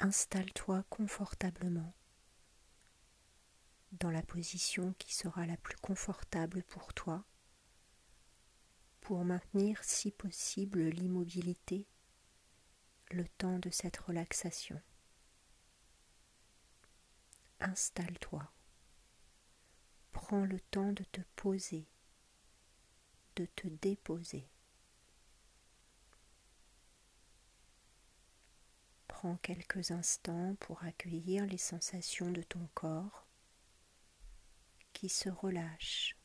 Installe-toi confortablement dans la position qui sera la plus confortable pour toi pour maintenir si possible l'immobilité le temps de cette relaxation. Installe-toi. Prends le temps de te poser, de te déposer. Prends quelques instants pour accueillir les sensations de ton corps qui se relâche,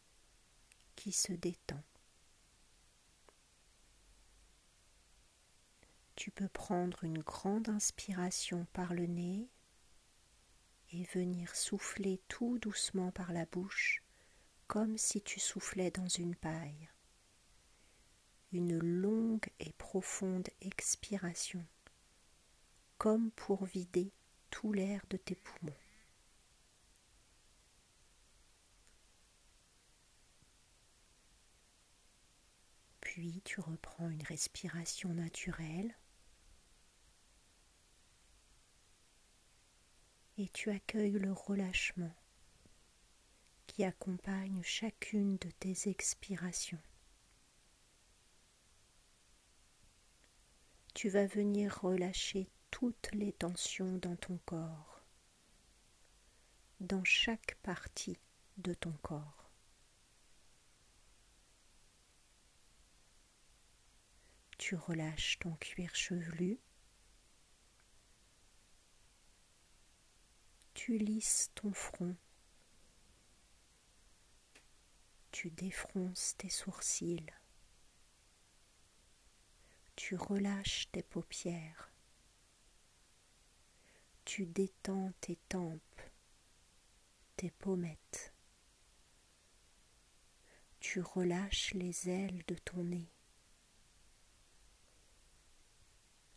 qui se détend. Tu peux prendre une grande inspiration par le nez et venir souffler tout doucement par la bouche comme si tu soufflais dans une paille. Une longue et profonde expiration comme pour vider tout l'air de tes poumons. Puis tu reprends une respiration naturelle et tu accueilles le relâchement qui accompagne chacune de tes expirations. Tu vas venir relâcher toutes les tensions dans ton corps, dans chaque partie de ton corps. Tu relâches ton cuir chevelu, tu lisses ton front, tu défronces tes sourcils, tu relâches tes paupières, tu détends tes tempes, tes pommettes. Tu relâches les ailes de ton nez.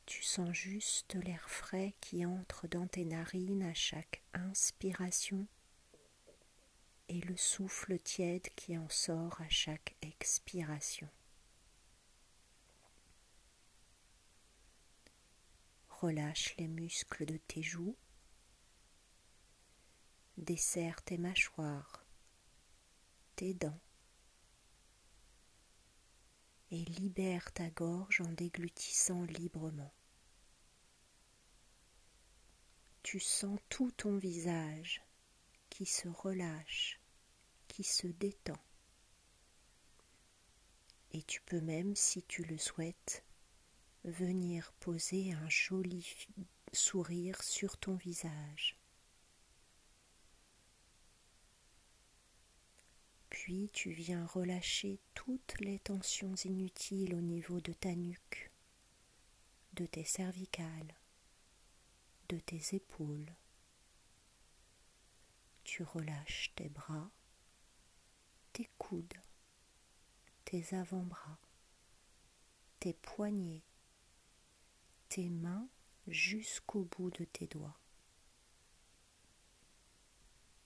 Tu sens juste l'air frais qui entre dans tes narines à chaque inspiration et le souffle tiède qui en sort à chaque expiration. Relâche les muscles de tes joues. Desserre tes mâchoires, tes dents. Et libère ta gorge en déglutissant librement. Tu sens tout ton visage qui se relâche, qui se détend. Et tu peux même, si tu le souhaites, venir poser un joli sourire sur ton visage. Puis tu viens relâcher toutes les tensions inutiles au niveau de ta nuque, de tes cervicales, de tes épaules. Tu relâches tes bras, tes coudes, tes avant-bras, tes poignets, tes mains jusqu'au bout de tes doigts.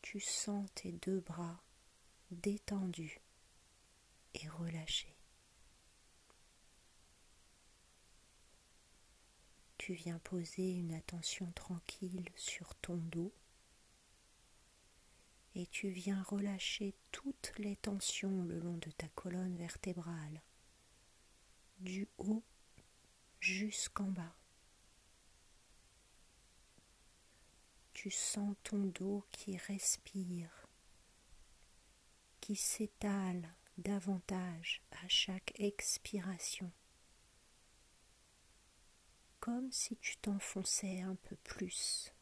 Tu sens tes deux bras détendus et relâchés. Tu viens poser une attention tranquille sur ton dos et tu viens relâcher toutes les tensions le long de ta colonne vertébrale, du haut jusqu'en bas. Tu sens ton dos qui respire, qui s'étale davantage à chaque expiration, comme si tu t'enfonçais un peu plus.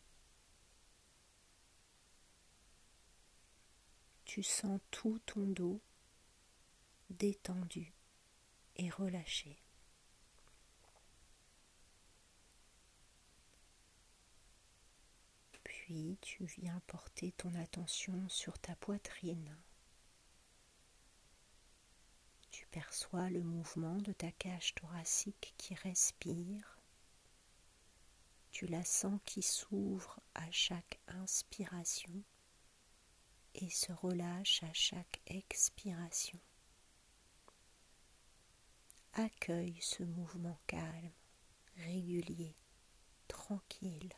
Tu sens tout ton dos détendu et relâché. Tu viens porter ton attention sur ta poitrine. Tu perçois le mouvement de ta cage thoracique qui respire. Tu la sens qui s'ouvre à chaque inspiration et se relâche à chaque expiration. Accueille ce mouvement calme, régulier, tranquille.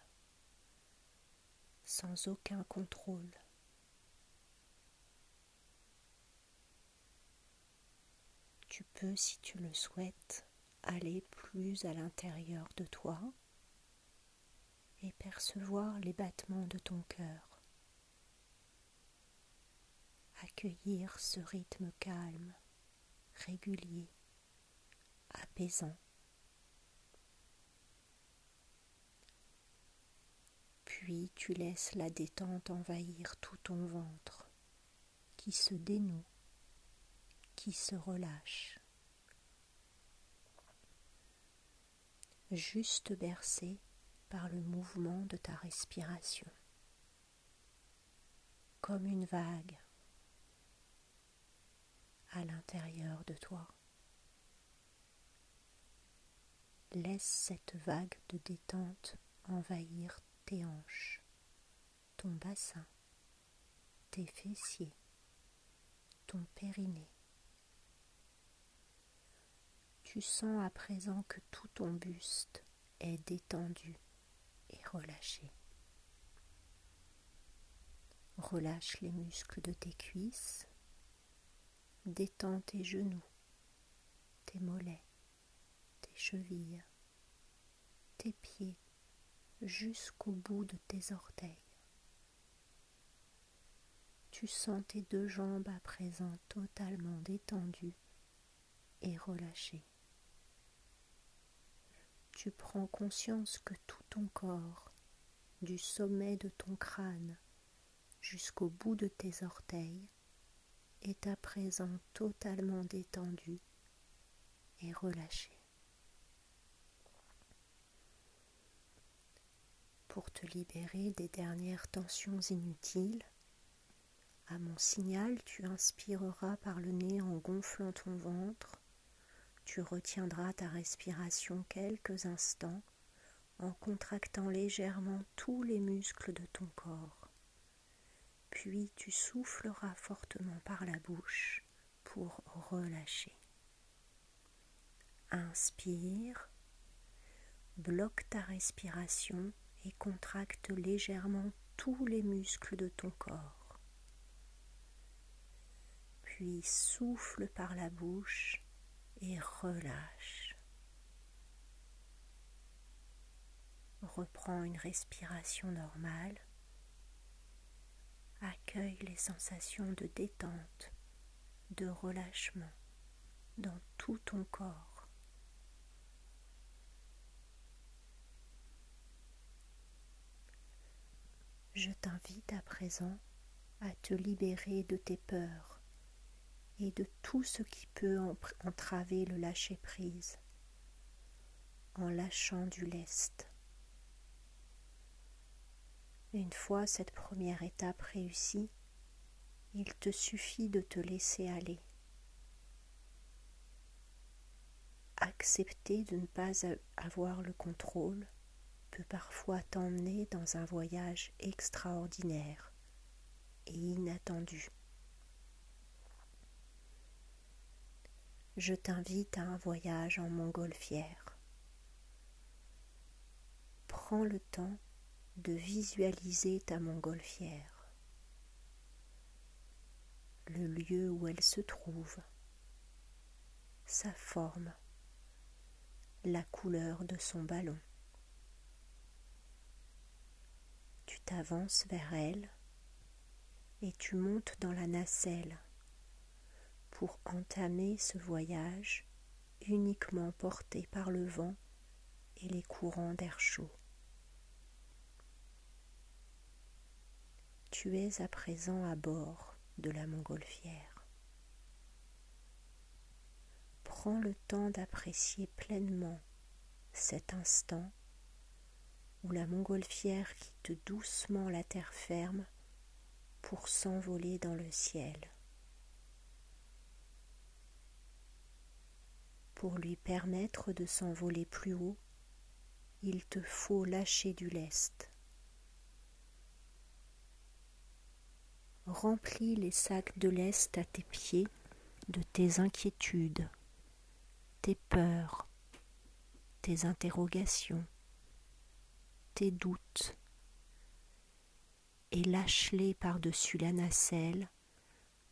Sans aucun contrôle. Tu peux, si tu le souhaites, aller plus à l'intérieur de toi et percevoir les battements de ton cœur. Accueillir ce rythme calme, régulier, apaisant. Tu laisses la détente envahir tout ton ventre qui se dénoue qui se relâche, juste bercé par le mouvement de ta respiration, comme une vague à l'intérieur de toi. Laisse cette vague de détente envahir tes hanches, ton bassin, tes fessiers, ton périnée. Tu sens à présent que tout ton buste est détendu et relâché. Relâche les muscles de tes cuisses, détends tes genoux, tes mollets, tes chevilles, tes pieds jusqu'au bout de tes orteils. Tu sens tes deux jambes à présent totalement détendues et relâchées tu prends conscience que tout ton corps, du sommet de ton crâne jusqu'au bout de tes orteils, est à présent totalement détendu et relâché. Pour te libérer des dernières tensions inutiles, à mon signal, tu inspireras par le nez en gonflant ton ventre tu retiendras ta respiration quelques instants en contractant légèrement tous les muscles de ton corps. Puis tu souffleras fortement par la bouche pour relâcher. Inspire, bloque ta respiration et contracte légèrement tous les muscles de ton corps. Puis souffle par la bouche et relâche. Reprends une respiration normale. Accueille les sensations de détente, de relâchement dans tout ton corps. Je t'invite à présent à te libérer de tes peurs et de tout ce qui peut entraver le lâcher-prise en lâchant du lest. Une fois cette première étape réussie, il te suffit de te laisser aller. Accepter de ne pas avoir le contrôle peut parfois t'emmener dans un voyage extraordinaire et inattendu. je t'invite à un voyage en montgolfière. Prends le temps de visualiser ta montgolfière, le lieu où elle se trouve, sa forme, la couleur de son ballon. Tu t'avances vers elle et tu montes dans la nacelle pour entamer ce voyage uniquement porté par le vent et les courants d'air chaud. Tu es à présent à bord de la montgolfière. Prends le temps d'apprécier pleinement cet instant où la montgolfière quitte doucement la terre ferme pour s'envoler dans le ciel. Pour lui permettre de s'envoler plus haut, il te faut lâcher du lest. Remplis les sacs de lest à tes pieds de tes inquiétudes, tes peurs, tes interrogations, tes doutes, et lâche-les par-dessus la nacelle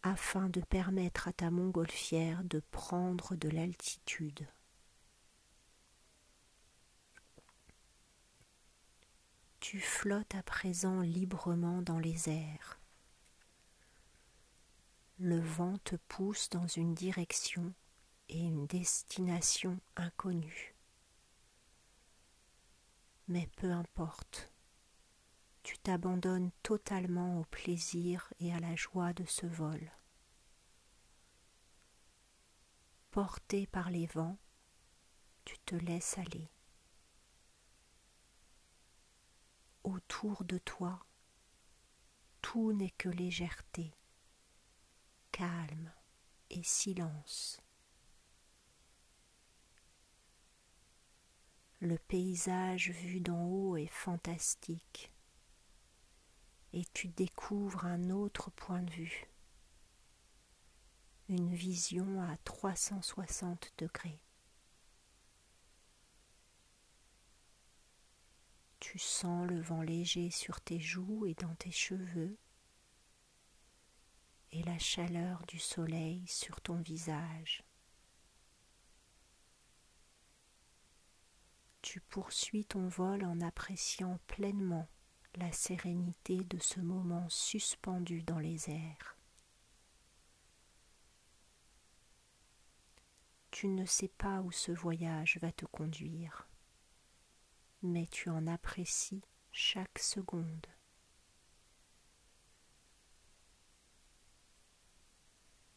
afin de permettre à ta montgolfière de prendre de l'altitude. Tu flottes à présent librement dans les airs. Le vent te pousse dans une direction et une destination inconnue. Mais peu importe, tu t'abandonnes totalement au plaisir et à la joie de ce vol. Porté par les vents, tu te laisses aller. Autour de toi, tout n'est que légèreté, calme et silence. Le paysage vu d'en haut est fantastique et tu découvres un autre point de vue, une vision à 360 degrés. Tu sens le vent léger sur tes joues et dans tes cheveux et la chaleur du soleil sur ton visage. Tu poursuis ton vol en appréciant pleinement la sérénité de ce moment suspendu dans les airs. Tu ne sais pas où ce voyage va te conduire, mais tu en apprécies chaque seconde.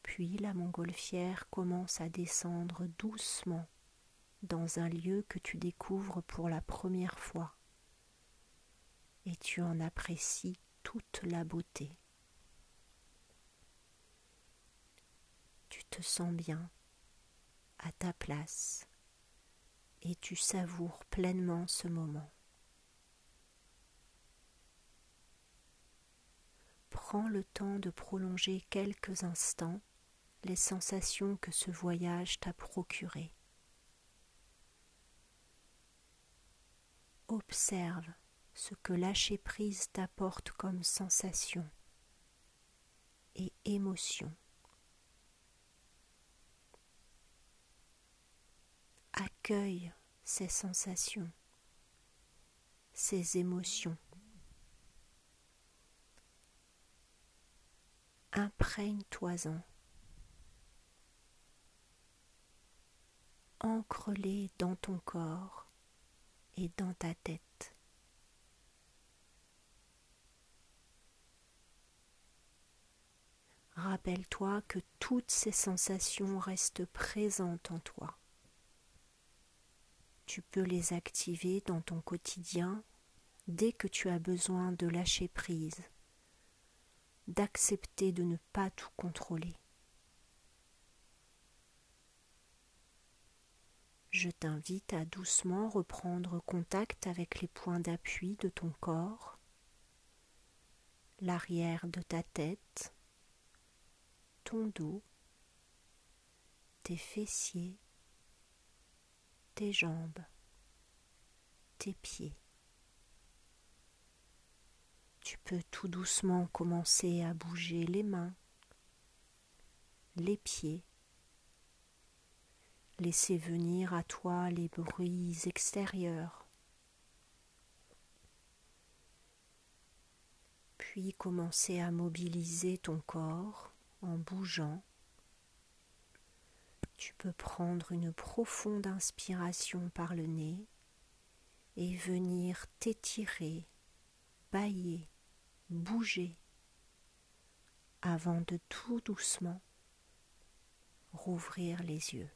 Puis la montgolfière commence à descendre doucement dans un lieu que tu découvres pour la première fois et tu en apprécies toute la beauté. Tu te sens bien à ta place et tu savoures pleinement ce moment. Prends le temps de prolonger quelques instants les sensations que ce voyage t'a procurées. Observe ce que lâcher prise t'apporte comme sensation et émotion. Accueille ces sensations, ces émotions. Imprègne-toi-en. Ancre-les dans ton corps dans ta tête. Rappelle-toi que toutes ces sensations restent présentes en toi. Tu peux les activer dans ton quotidien dès que tu as besoin de lâcher prise, d'accepter de ne pas tout contrôler. Je t'invite à doucement reprendre contact avec les points d'appui de ton corps, l'arrière de ta tête, ton dos, tes fessiers, tes jambes, tes pieds. Tu peux tout doucement commencer à bouger les mains, les pieds, laisser venir à toi les bruits extérieurs, puis commencer à mobiliser ton corps en bougeant. Tu peux prendre une profonde inspiration par le nez et venir t'étirer, bailler, bouger avant de tout doucement rouvrir les yeux.